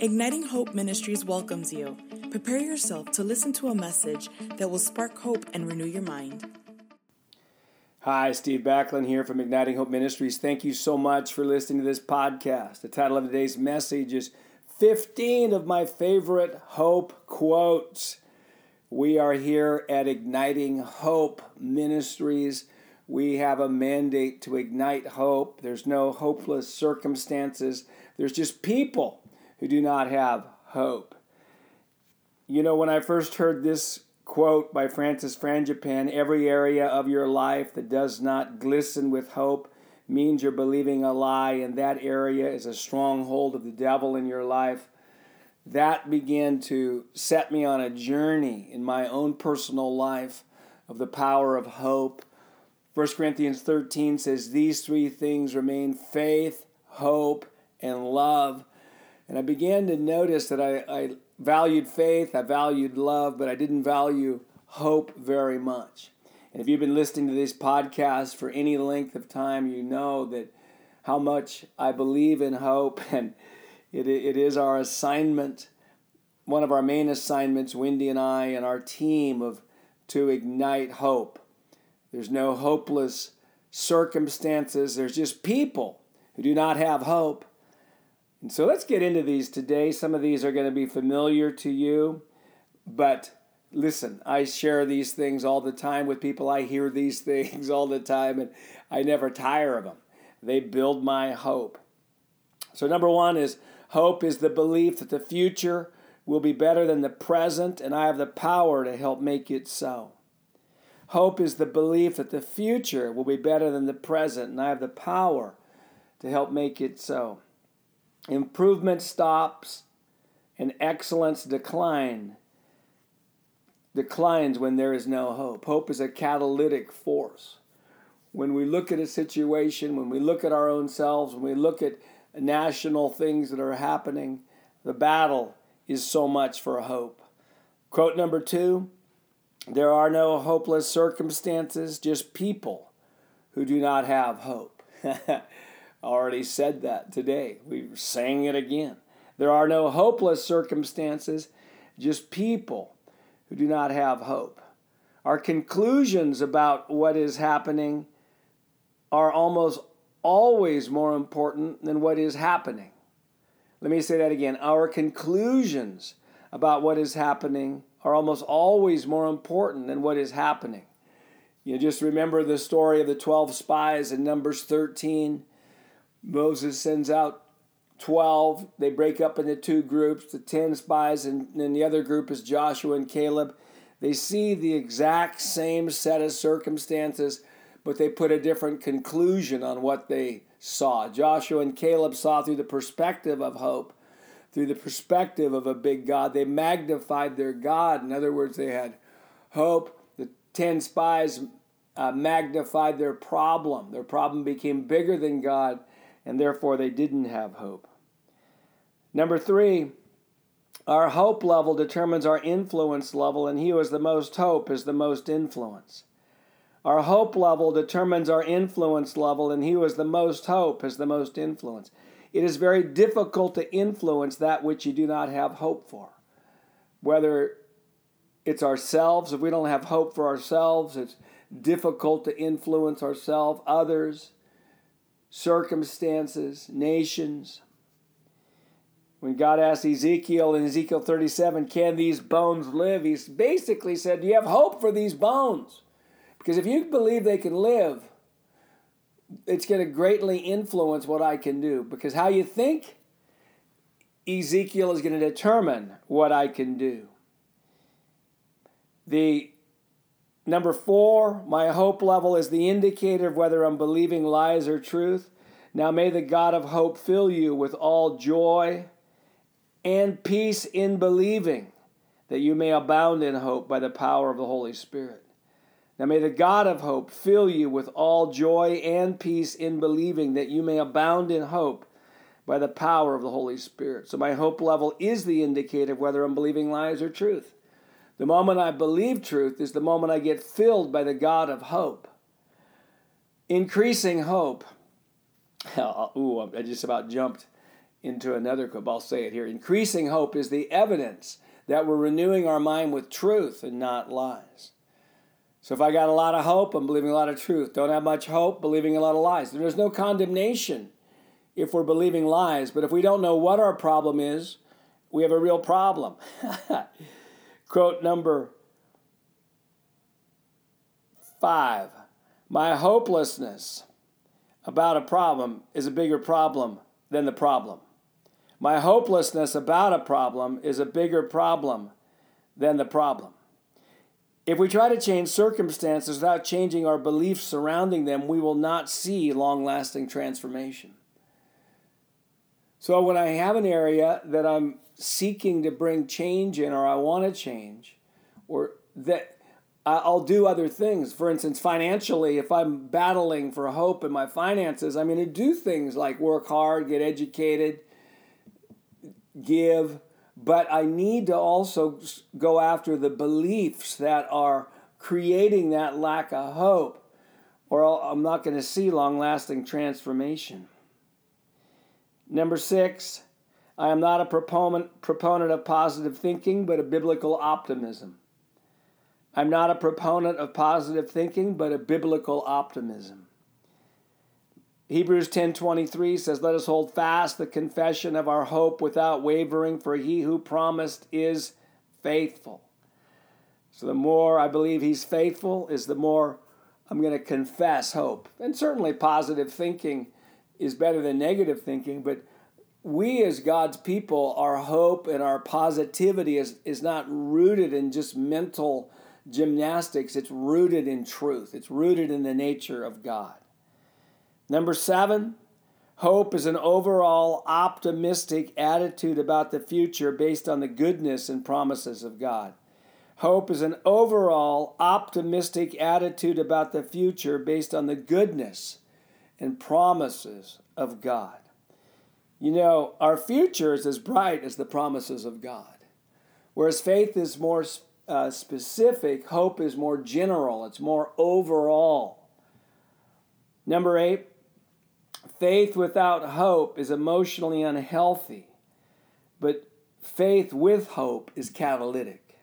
Igniting Hope Ministries welcomes you. Prepare yourself to listen to a message that will spark hope and renew your mind. Hi, Steve Backlund here from Igniting Hope Ministries. Thank you so much for listening to this podcast. The title of today's message is 15 of my favorite hope quotes. We are here at Igniting Hope Ministries. We have a mandate to ignite hope. There's no hopeless circumstances, there's just people who do not have hope. You know, when I first heard this quote by Francis Frangipane every area of your life that does not glisten with hope means you're believing a lie, and that area is a stronghold of the devil in your life. That began to set me on a journey in my own personal life of the power of hope. 1 Corinthians 13 says, These three things remain faith, hope, and love. And I began to notice that I, I valued faith, I valued love, but I didn't value hope very much. And if you've been listening to this podcast for any length of time, you know that how much I believe in hope, and it, it is our assignment, one of our main assignments, Wendy and I and our team, of to ignite hope. There's no hopeless circumstances. There's just people who do not have hope. And so let's get into these today. Some of these are going to be familiar to you, but listen, I share these things all the time with people. I hear these things all the time, and I never tire of them. They build my hope. So, number one is hope is the belief that the future will be better than the present, and I have the power to help make it so. Hope is the belief that the future will be better than the present, and I have the power to help make it so. Improvement stops and excellence decline declines when there is no hope. Hope is a catalytic force. When we look at a situation, when we look at our own selves, when we look at national things that are happening, the battle is so much for hope. Quote number two There are no hopeless circumstances, just people who do not have hope. already said that today. We sang it again. There are no hopeless circumstances, just people who do not have hope. Our conclusions about what is happening are almost always more important than what is happening. Let me say that again. Our conclusions about what is happening are almost always more important than what is happening. You just remember the story of the 12 spies in Numbers 13 Moses sends out 12. They break up into two groups the 10 spies, and then the other group is Joshua and Caleb. They see the exact same set of circumstances, but they put a different conclusion on what they saw. Joshua and Caleb saw through the perspective of hope, through the perspective of a big God. They magnified their God. In other words, they had hope. The 10 spies uh, magnified their problem. Their problem became bigger than God and therefore they didn't have hope. Number three, our hope level determines our influence level, and he who has the most hope is the most influence. Our hope level determines our influence level, and he who has the most hope has the most influence. It is very difficult to influence that which you do not have hope for. Whether it's ourselves, if we don't have hope for ourselves, it's difficult to influence ourselves, others, circumstances, nations. When God asked Ezekiel in Ezekiel 37, Can these bones live? He basically said, Do you have hope for these bones? Because if you believe they can live, it's going to greatly influence what I can do. Because how you think, Ezekiel is going to determine what I can do. The Number four, my hope level is the indicator of whether I'm believing lies or truth. Now may the God of hope fill you with all joy and peace in believing, that you may abound in hope by the power of the Holy Spirit. Now may the God of hope fill you with all joy and peace in believing, that you may abound in hope by the power of the Holy Spirit. So my hope level is the indicator of whether I'm believing lies or truth. The moment I believe truth is the moment I get filled by the God of hope. Increasing hope. Ooh, I just about jumped into another quote. I'll say it here. Increasing hope is the evidence that we're renewing our mind with truth and not lies. So if I got a lot of hope, I'm believing a lot of truth. Don't have much hope, believing a lot of lies. There's no condemnation if we're believing lies, but if we don't know what our problem is, we have a real problem. Quote number five My hopelessness about a problem is a bigger problem than the problem. My hopelessness about a problem is a bigger problem than the problem. If we try to change circumstances without changing our beliefs surrounding them, we will not see long lasting transformation. So, when I have an area that I'm seeking to bring change in, or I want to change, or that I'll do other things. For instance, financially, if I'm battling for hope in my finances, I'm going to do things like work hard, get educated, give, but I need to also go after the beliefs that are creating that lack of hope, or I'm not going to see long lasting transformation. Number six, I am not a proponent, proponent of positive thinking, but a biblical optimism. I'm not a proponent of positive thinking, but a biblical optimism. Hebrews 10:23 says, "Let us hold fast the confession of our hope without wavering, for he who promised is faithful." So the more I believe he's faithful is the more I'm going to confess hope. And certainly positive thinking is better than negative thinking, but we as God's people, our hope and our positivity is, is not rooted in just mental gymnastics, it's rooted in truth, it's rooted in the nature of God. Number seven, hope is an overall optimistic attitude about the future based on the goodness and promises of God. Hope is an overall optimistic attitude about the future based on the goodness and promises of God. You know, our future is as bright as the promises of God. Whereas faith is more uh, specific, hope is more general, it's more overall. Number eight, faith without hope is emotionally unhealthy, but faith with hope is catalytic.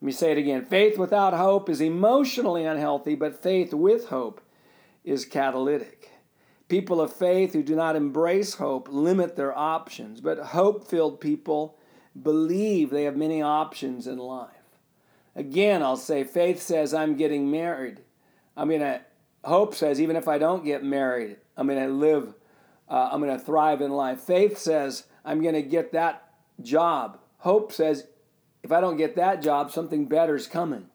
Let me say it again faith without hope is emotionally unhealthy, but faith with hope is catalytic. People of faith who do not embrace hope limit their options, but hope filled people believe they have many options in life. Again, I'll say faith says I'm getting married. I'm going to, hope says even if I don't get married, I'm going to live, uh, I'm going to thrive in life. Faith says I'm going to get that job. Hope says if I don't get that job, something better is coming.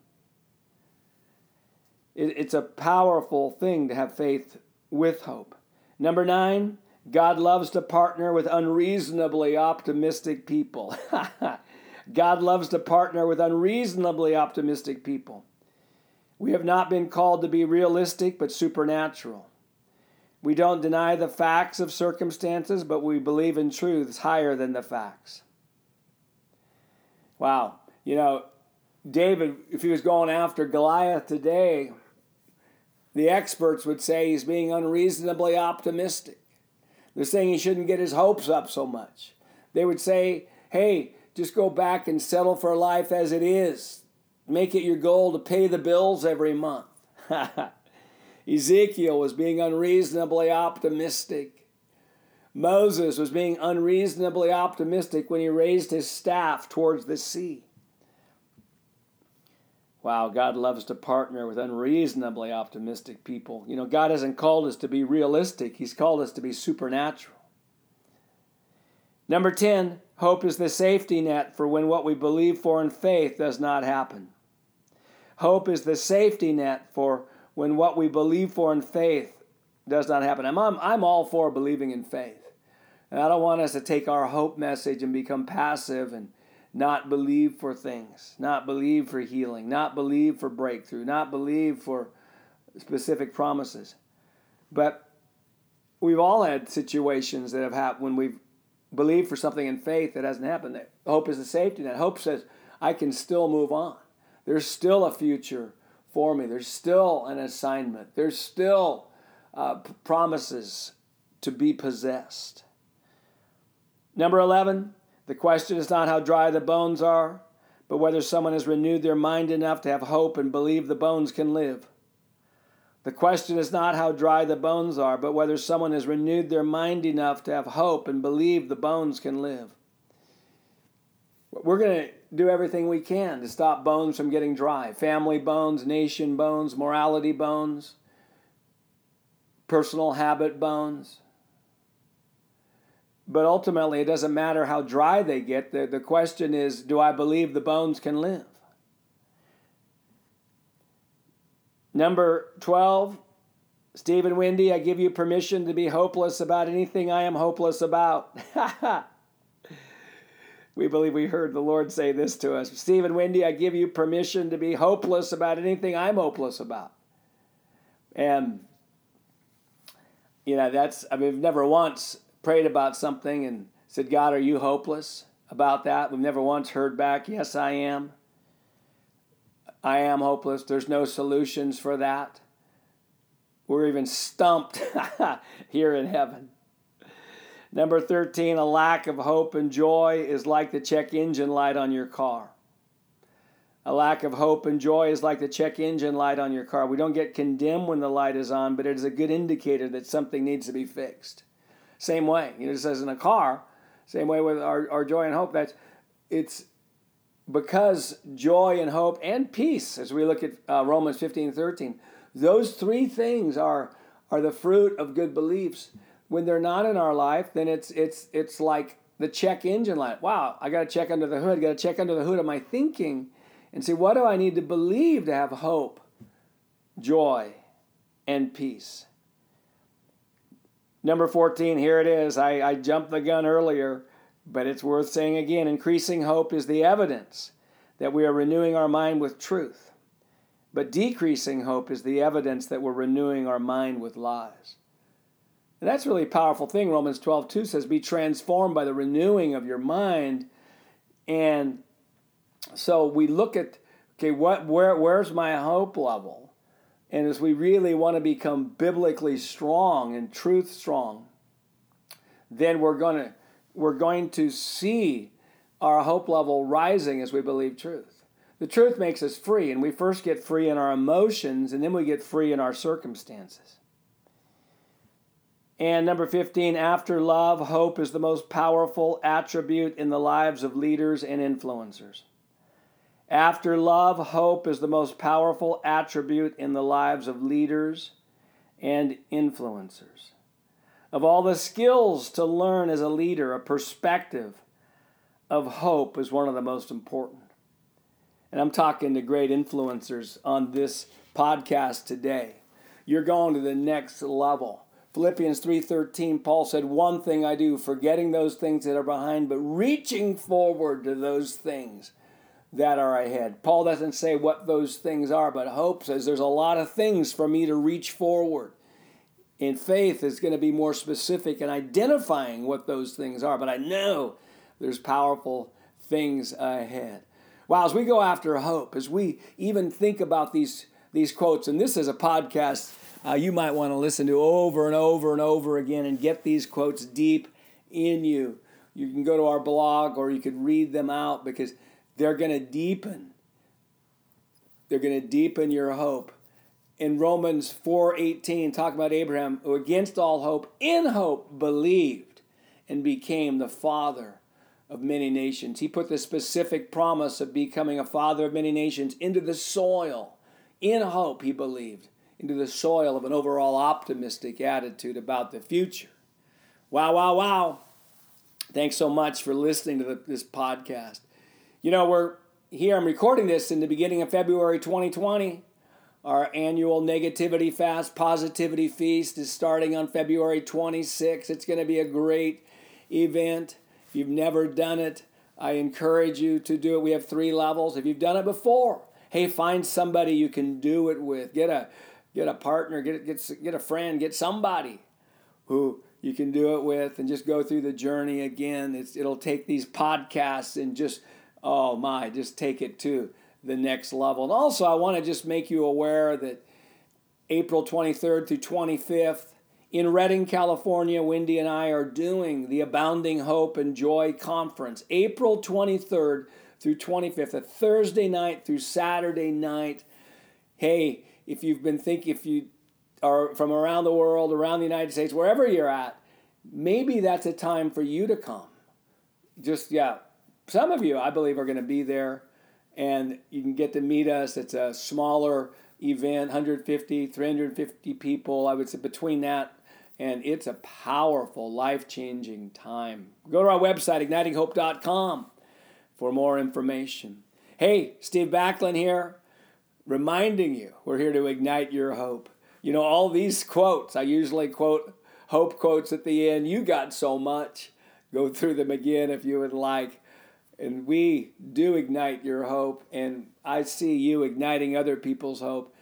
It, it's a powerful thing to have faith with hope. Number nine, God loves to partner with unreasonably optimistic people. God loves to partner with unreasonably optimistic people. We have not been called to be realistic but supernatural. We don't deny the facts of circumstances, but we believe in truths higher than the facts. Wow. You know, David, if he was going after Goliath today, the experts would say he's being unreasonably optimistic. They're saying he shouldn't get his hopes up so much. They would say, hey, just go back and settle for life as it is. Make it your goal to pay the bills every month. Ezekiel was being unreasonably optimistic. Moses was being unreasonably optimistic when he raised his staff towards the sea. Wow, God loves to partner with unreasonably optimistic people. You know, God hasn't called us to be realistic, He's called us to be supernatural. Number 10, hope is the safety net for when what we believe for in faith does not happen. Hope is the safety net for when what we believe for in faith does not happen. I'm, I'm all for believing in faith. And I don't want us to take our hope message and become passive and not believe for things, not believe for healing, not believe for breakthrough, not believe for specific promises. But we've all had situations that have happened when we've believed for something in faith that hasn't happened. That Hope is a safety net. Hope says, I can still move on. There's still a future for me. There's still an assignment. There's still uh, promises to be possessed. Number 11, the question is not how dry the bones are, but whether someone has renewed their mind enough to have hope and believe the bones can live. The question is not how dry the bones are, but whether someone has renewed their mind enough to have hope and believe the bones can live. We're going to do everything we can to stop bones from getting dry family bones, nation bones, morality bones, personal habit bones. But ultimately, it doesn't matter how dry they get. The, the question is do I believe the bones can live? Number 12, Stephen Wendy, I give you permission to be hopeless about anything I am hopeless about. we believe we heard the Lord say this to us. Stephen Wendy, I give you permission to be hopeless about anything I'm hopeless about. And, you know, that's, I mean, never once prayed about something and said, God, are you hopeless about that? We've never once heard back, Yes, I am. I am hopeless. There's no solutions for that. We're even stumped here in heaven. Number 13, a lack of hope and joy is like the check engine light on your car. A lack of hope and joy is like the check engine light on your car. We don't get condemned when the light is on, but it is a good indicator that something needs to be fixed. Same way, you know, just as in a car, same way with our, our joy and hope. That's it's because joy and hope and peace, as we look at uh, Romans 15 13, those three things are, are the fruit of good beliefs. When they're not in our life, then it's, it's, it's like the check engine light. Wow, I got to check under the hood, got to check under the hood of my thinking and see what do I need to believe to have hope, joy, and peace. Number 14, here it is. I, I jumped the gun earlier. But it's worth saying again increasing hope is the evidence that we are renewing our mind with truth. But decreasing hope is the evidence that we're renewing our mind with lies. And that's really powerful thing. Romans 12, 2 says, Be transformed by the renewing of your mind. And so we look at, okay, what, where, where's my hope level? And as we really want to become biblically strong and truth strong, then we're going to we're going to see our hope level rising as we believe truth. The truth makes us free, and we first get free in our emotions, and then we get free in our circumstances. And number 15, after love, hope is the most powerful attribute in the lives of leaders and influencers. After love, hope is the most powerful attribute in the lives of leaders and influencers of all the skills to learn as a leader, a perspective of hope is one of the most important. And I'm talking to great influencers on this podcast today. You're going to the next level. Philippians 3:13 Paul said, "One thing I do, forgetting those things that are behind, but reaching forward to those things that are ahead." Paul doesn't say what those things are, but hope says there's a lot of things for me to reach forward. In faith is going to be more specific in identifying what those things are, but I know there's powerful things ahead. Wow, as we go after hope, as we even think about these, these quotes, and this is a podcast uh, you might want to listen to over and over and over again and get these quotes deep in you. You can go to our blog or you could read them out because they're going to deepen. They're going to deepen your hope in Romans 4:18 talking about Abraham who against all hope in hope believed and became the father of many nations. He put the specific promise of becoming a father of many nations into the soil. In hope he believed into the soil of an overall optimistic attitude about the future. Wow, wow, wow. Thanks so much for listening to the, this podcast. You know, we're here, I'm recording this in the beginning of February 2020. Our annual Negativity Fast Positivity Feast is starting on February 26th. It's going to be a great event. If you've never done it, I encourage you to do it. We have three levels. If you've done it before, hey, find somebody you can do it with. Get a get a partner, get get get a friend, get somebody who you can do it with, and just go through the journey again. It's, it'll take these podcasts and just oh my, just take it to the next level. And also, I want to just make you aware that April 23rd through 25th in Redding, California, Wendy and I are doing the Abounding Hope and Joy Conference, April 23rd through 25th, a Thursday night through Saturday night. Hey, if you've been thinking, if you are from around the world, around the United States, wherever you're at, maybe that's a time for you to come. Just, yeah, some of you, I believe, are going to be there and you can get to meet us. It's a smaller event 150, 350 people. I would say between that and it's a powerful, life changing time. Go to our website, ignitinghope.com, for more information. Hey, Steve Backlund here, reminding you we're here to ignite your hope. You know, all these quotes, I usually quote hope quotes at the end. You got so much. Go through them again if you would like. And we do ignite your hope, and I see you igniting other people's hope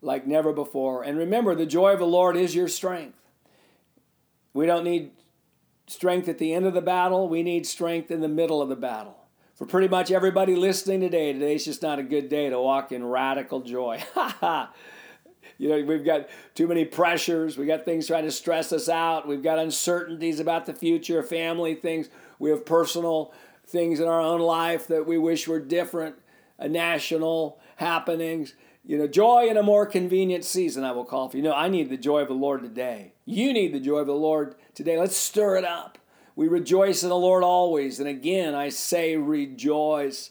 like never before. And remember, the joy of the Lord is your strength. We don't need strength at the end of the battle, we need strength in the middle of the battle. For pretty much everybody listening today, today's just not a good day to walk in radical joy. Ha ha! You know, we've got too many pressures. We got things trying to stress us out. We've got uncertainties about the future, family things. We have personal things in our own life that we wish were different, a national happenings. You know, joy in a more convenient season, I will call for you. know, I need the joy of the Lord today. You need the joy of the Lord today. Let's stir it up. We rejoice in the Lord always. And again, I say rejoice.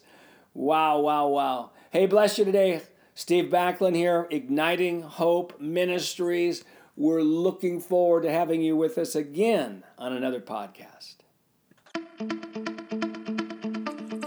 Wow, wow, wow. Hey, bless you today. Steve Backlund here, Igniting Hope Ministries. We're looking forward to having you with us again on another podcast.